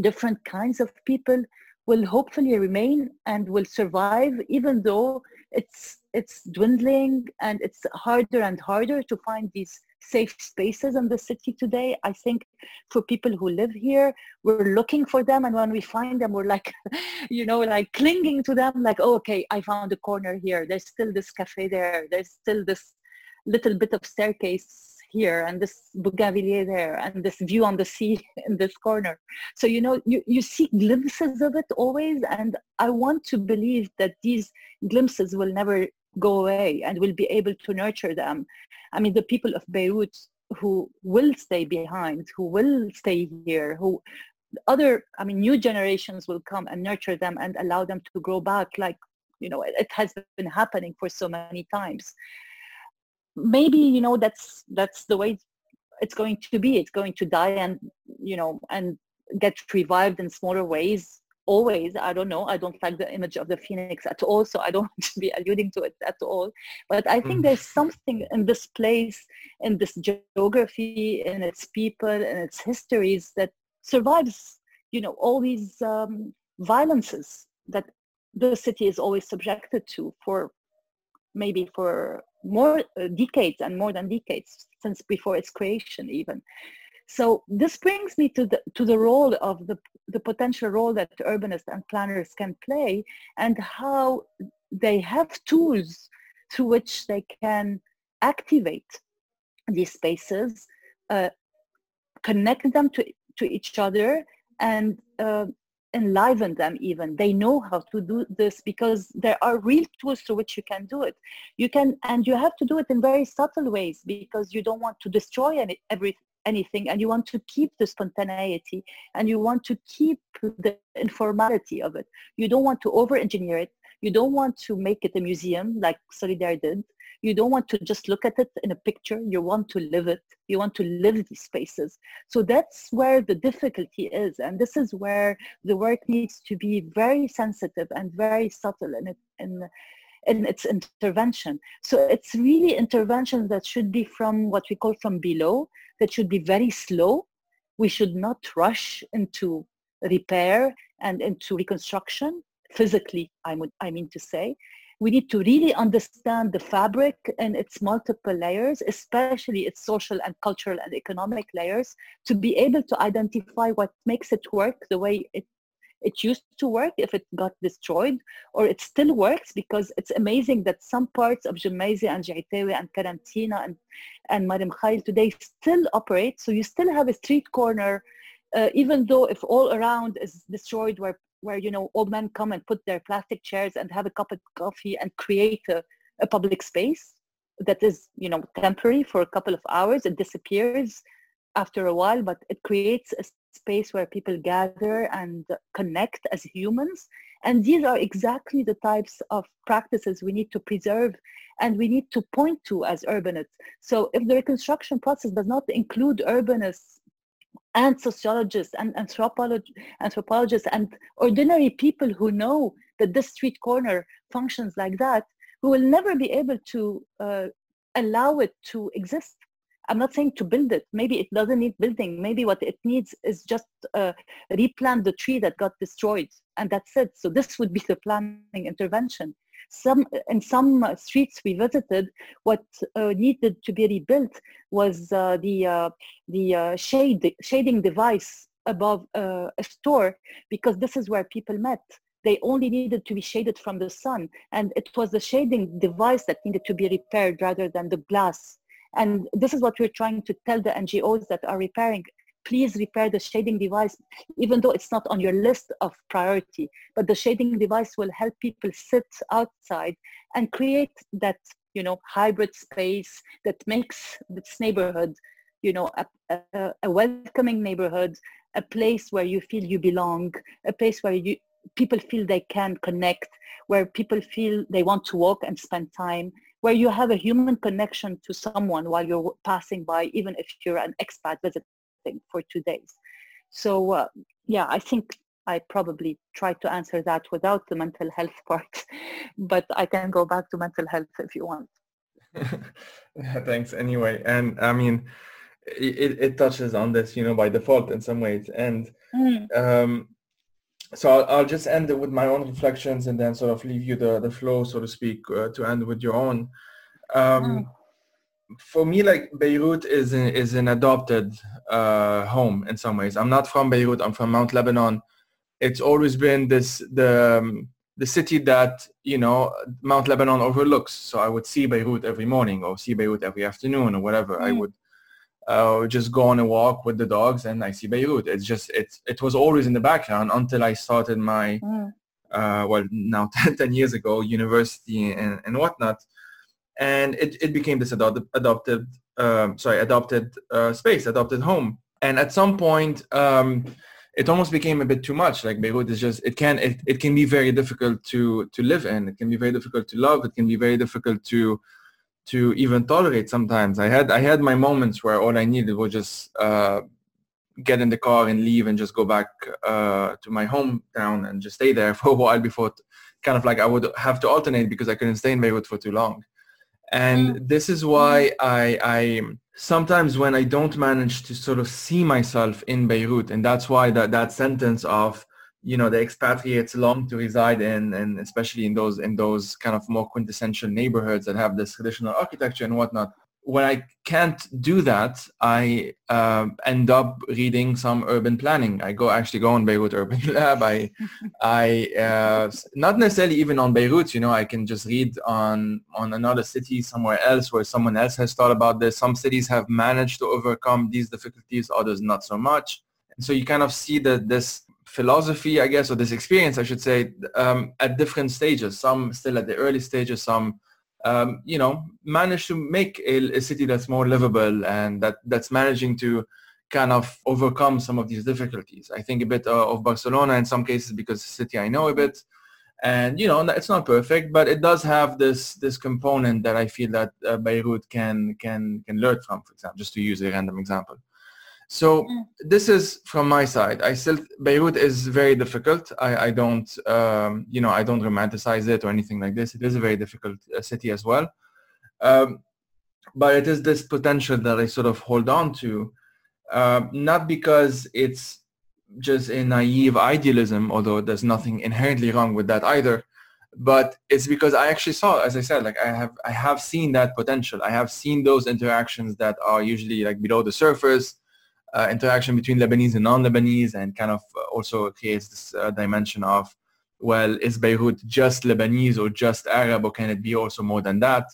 Speaker 2: different kinds of people will hopefully remain and will survive even though it's it's dwindling and it's harder and harder to find these safe spaces in the city today. I think for people who live here, we're looking for them. And when we find them, we're like, you know, like clinging to them, like, oh, okay, I found a corner here. There's still this cafe there. There's still this little bit of staircase here and this bougainvillea there and this view on the sea in this corner. So, you know, you, you see glimpses of it always. And I want to believe that these glimpses will never go away and we'll be able to nurture them. I mean, the people of Beirut who will stay behind, who will stay here, who other, I mean, new generations will come and nurture them and allow them to grow back like, you know, it, it has been happening for so many times. Maybe, you know, that's, that's the way it's going to be. It's going to die and, you know, and get revived in smaller ways always i don't know i don't like the image of the phoenix at all so i don't want to be alluding to it at all but i think mm. there's something in this place in this geography in its people and its histories that survives you know all these um, violences that the city is always subjected to for maybe for more uh, decades and more than decades since before its creation even. So this brings me to the to the role of the the potential role that urbanists and planners can play and how they have tools through which they can activate these spaces uh, connect them to, to each other and uh, enliven them even. They know how to do this because there are real tools through which you can do it. You can and you have to do it in very subtle ways because you don't want to destroy any, every anything and you want to keep the spontaneity and you want to keep the informality of it. You don't want to over engineer it. You don't want to make it a museum like Solidere did you don't want to just look at it in a picture. You want to live it. You want to live these spaces. So that's where the difficulty is. And this is where the work needs to be very sensitive and very subtle in it in in its intervention. So it's really intervention that should be from what we call from below that should be very slow. We should not rush into repair and into reconstruction physically i would i mean to say we need to really understand the fabric and its multiple layers, especially its social and cultural and economic layers, to be able to identify what makes it work the way it it used to work if it got destroyed, or it still works because it's amazing that some parts of Gemmayzeh and Geitawi and Karantina and, and Mar Mikhael today still operate. So you still have a street corner, uh, even though if all around is destroyed where where you know old men come and put their plastic chairs and have a cup of coffee and create a, a public space that is you know temporary for a couple of hours. It disappears after a while but it creates a space where people gather and connect as humans. And these are exactly the types of practices we need to preserve and we need to point to as urbanists. So if the reconstruction process does not include urbanists and sociologists and anthropolog- anthropologists and ordinary people who know that this street corner functions like that, who will never be able to uh, allow it to exist. I'm not saying to build it. Maybe it doesn't need building. Maybe what it needs is just uh, replant the tree that got destroyed, and that's it. So this would be the planning intervention some in some streets we visited, what uh, needed to be rebuilt was uh, the uh, the uh, shade shading device above uh, a store because this is where people met. They only needed to be shaded from the sun, and it was the shading device that needed to be repaired rather than the glass. And this is what we're trying to tell the NGOs that are repairing please repair the shading device, even though it's not on your list of priority. But the shading device will help people sit outside and create that, you know, hybrid space that makes this neighborhood, you know, a, a, a welcoming neighborhood, a place where you feel you belong, a place where you people feel they can connect, where people feel they want to walk and spend time, where you have a human connection to someone while you're passing by, even if you're an expat visitor for two days. So uh, yeah, I think I probably tried to answer that without the mental health part, but I can go back to mental health if you want.
Speaker 1: thanks anyway. And I mean, it, it touches on this, you know, by default in some ways. And mm. um, so I'll, I'll, just end it with my own reflections and then sort of leave you the, the flow, so to speak, uh, to end with your own. Um, mm for me, like Beirut is an, is an adopted uh, home in some ways. I'm not from Beirut. I'm from Mount Lebanon. It's always been this the um, the city that you know Mount Lebanon overlooks. So I would see Beirut every morning or see Beirut every afternoon or whatever. Mm. I would uh, just go on a walk with the dogs and I see Beirut. It's just it it was always in the background until I started my mm. uh, well now 10 10 years ago university and, and whatnot and it, it became this adopted, adopted um, sorry, adopted uh, space, adopted home. And at some point, um, it almost became a bit too much. Like Beirut is just, it can, it, it can be very difficult to, to live in. It can be very difficult to love. It can be very difficult to, to even tolerate sometimes. I had, I had my moments where all I needed was just, uh, get in the car and leave and just go back uh, to my hometown and just stay there for a while before kind of like I would have to alternate because I couldn't stay in Beirut for too long. And this is why I, I sometimes when I don't manage to sort of see myself in Beirut, and that's why that, that sentence of, you know, the expatriates long to reside in, and especially in those in those kind of more quintessential neighborhoods that have this traditional architecture and whatnot, when I can't do that, I uh, end up reading some urban planning. I go actually go on Beirut Urban Lab. I, I uh, not necessarily even on Beirut. You know, I can just read on on another city somewhere else where someone else has thought about this. Some cities have managed to overcome these difficulties, others not so much. And so you kind of see that this philosophy, I guess, or this experience, I should say, um, at different stages. Some still at the early stages, some um, you know, manage to make a, a, city that's more livable and that that's managing to kind of overcome some of these difficulties. I think a bit uh, of Barcelona in some cases because the city I know a bit, and you know, it's not perfect, but it does have this this component that I feel that uh, Beirut can can can learn from. For example, just to use a random example. So mm. this is from my side. I still Beirut is very difficult. I, I don't um, you know I don't romanticize it or anything like this. It is a very difficult uh, city as well, um, but it is this potential that I sort of hold on to, uh, not because it's just a naive idealism, although there's nothing inherently wrong with that either. But it's because I actually saw, as I said, like I have I have seen that potential. I have seen those interactions that are usually like below the surface uh, interaction between Lebanese and non-Lebanese and kind of uh, also creates this uh, dimension of, well, is Beirut just Lebanese or just Arab or can it be also more than that?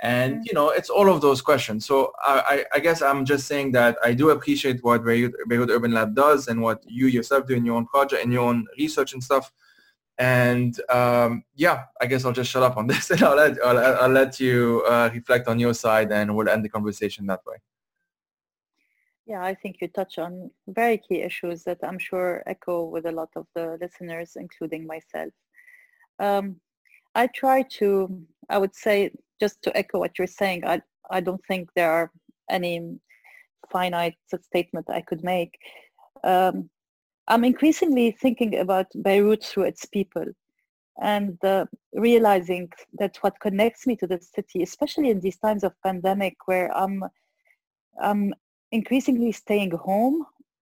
Speaker 1: And, mm-hmm. you know, it's all of those questions. So I, I guess I'm just saying that I do appreciate what Beirut, Beirut Urban Lab does and what you yourself do in your own project and your own research and stuff. And um, yeah, I guess I'll just shut up on this and I'll let, I'll, I'll let you uh, reflect on your side and we'll end the conversation that way.
Speaker 2: Yeah, I think you touch on very key issues that I'm sure echo with a lot of the listeners, including myself. Um, I try to, I would say, just to echo what you're saying, I, I don't think there are any finite statement I could make. Um, I'm increasingly thinking about Beirut through its people and uh, realizing that what connects me to the city, especially in these times of pandemic where I'm I'm increasingly staying home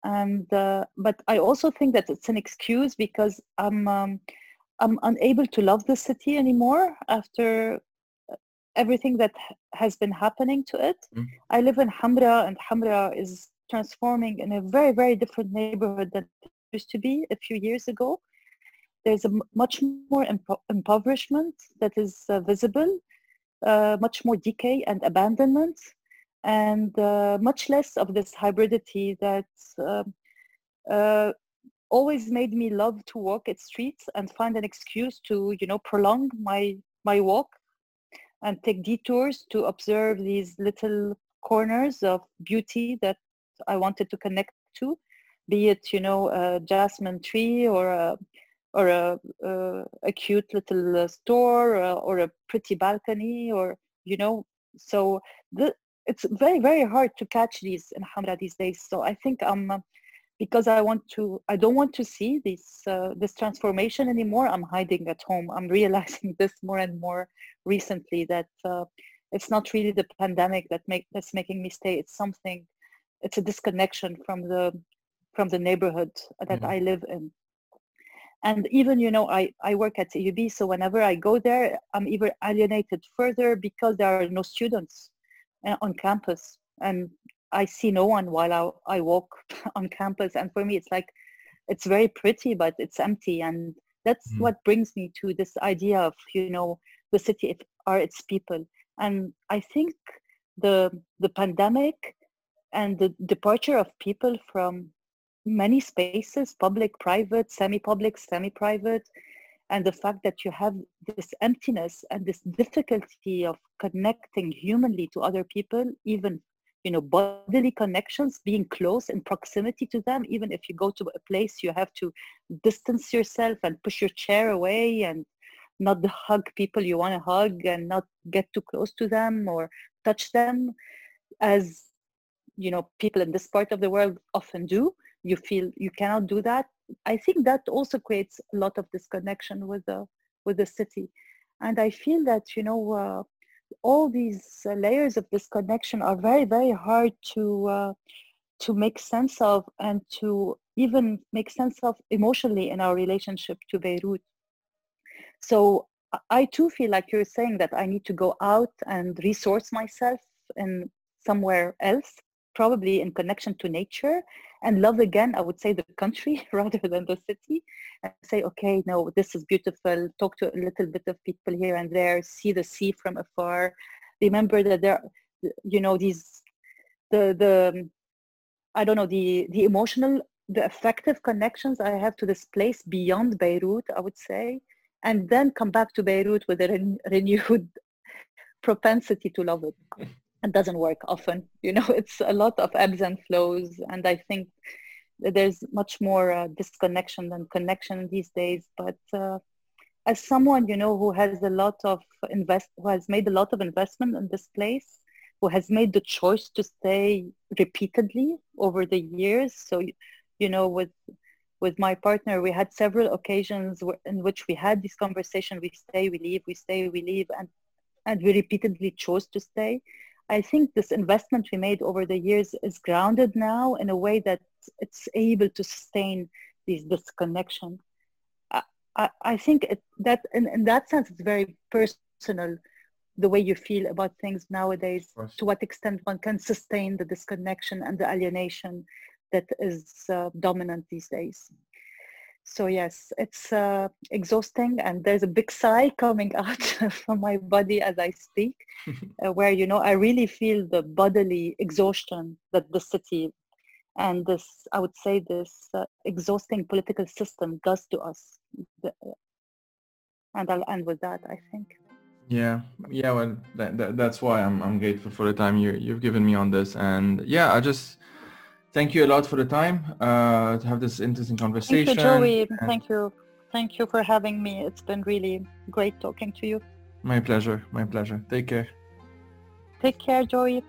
Speaker 2: and uh, but i also think that it's an excuse because i'm um, i'm unable to love the city anymore after uh, everything that has been happening to it. Mm. i live in hamra and hamra is transforming in a very very different neighborhood than it used to be a few years ago. There's a m- much more impo- impoverishment that is uh, visible uh, much more decay and abandonment and uh, much less of this hybridity that uh, uh, always made me love to walk its streets and find an excuse to you know prolong my my walk and take detours to observe these little corners of beauty that I wanted to connect to, be it you know a jasmine tree or a or a, a, a cute little store or, or, a pretty balcony or you know so the, it's very very hard to catch these in Hamra these days. So I think um because I want to I don't want to see this uh, this transformation anymore. I'm hiding at home. I'm realizing this more and more recently that uh, it's not really the pandemic that make that's making me stay. It's something. It's a disconnection from the from the neighborhood that mm-hmm. I live in. And even, you know, I, I work at AUB, so whenever I go there, I'm even alienated further because there are no students on campus and I see no one while I, I walk on campus. And for me, it's like, it's very pretty, but it's empty. And that's mm. what brings me to this idea of, you know, the city are its people. And I think the, the pandemic and the departure of people from many spaces, public, private, semi-public, semi-private, and the fact that you have this emptiness and this difficulty of connecting humanly to other people even you know bodily connections being close in proximity to them even if you go to a place you have to distance yourself and push your chair away and not hug people you want to hug and not get too close to them or touch them as you know people in this part of the world often do you feel you cannot do that i think that also creates a lot of disconnection with the with the city. And i feel that you know uh, all these uh, layers of disconnection are very very hard to uh, to make sense of and to even make sense of emotionally in our relationship to beirut. So i too feel like you're saying that i need to go out and resource myself in somewhere else probably in connection to nature and love again i would say the country rather than the city and say okay no this is beautiful. Talk to a little bit of people here and there. See the sea from afar. Remember that there you know these the the i don't know the the emotional the affective connections i have to this place beyond beirut i would say and then come back to beirut with a re- renewed propensity to love it it doesn't work often you know it's a lot of ebbs and flows and i think there's much more uh, disconnection than connection these days but uh, as someone you know who has a lot of invest who has made a lot of investment in this place who has made the choice to stay repeatedly over the years so you know with with my partner we had several occasions in which we had this conversation we stay we leave we stay we leave and and we repeatedly chose to stay I think this investment we made over the years is grounded now in a way that it's able to sustain these disconnection. I, I, I think it, that in, in that sense, it's very personal the way you feel about things nowadays, to what extent one can sustain the disconnection and the alienation that is uh, dominant these days so yes it's uh, exhausting and there's a big sigh coming out from my body as i speak uh, where you know i really feel the bodily exhaustion that the city and this i would say this uh, exhausting political system does to us. And i'll end with that i think.
Speaker 1: Yeah. Yeah well that, that, that's why I'm, I'm grateful for the time you, you've given me on this. And yeah i just thank you a lot for the time uh, to have this interesting conversation.
Speaker 2: Thank you, Joey. And thank you. Thank you for having me. It's been really great talking to you.
Speaker 1: My pleasure. My pleasure. Take care.
Speaker 2: Take care, Joey.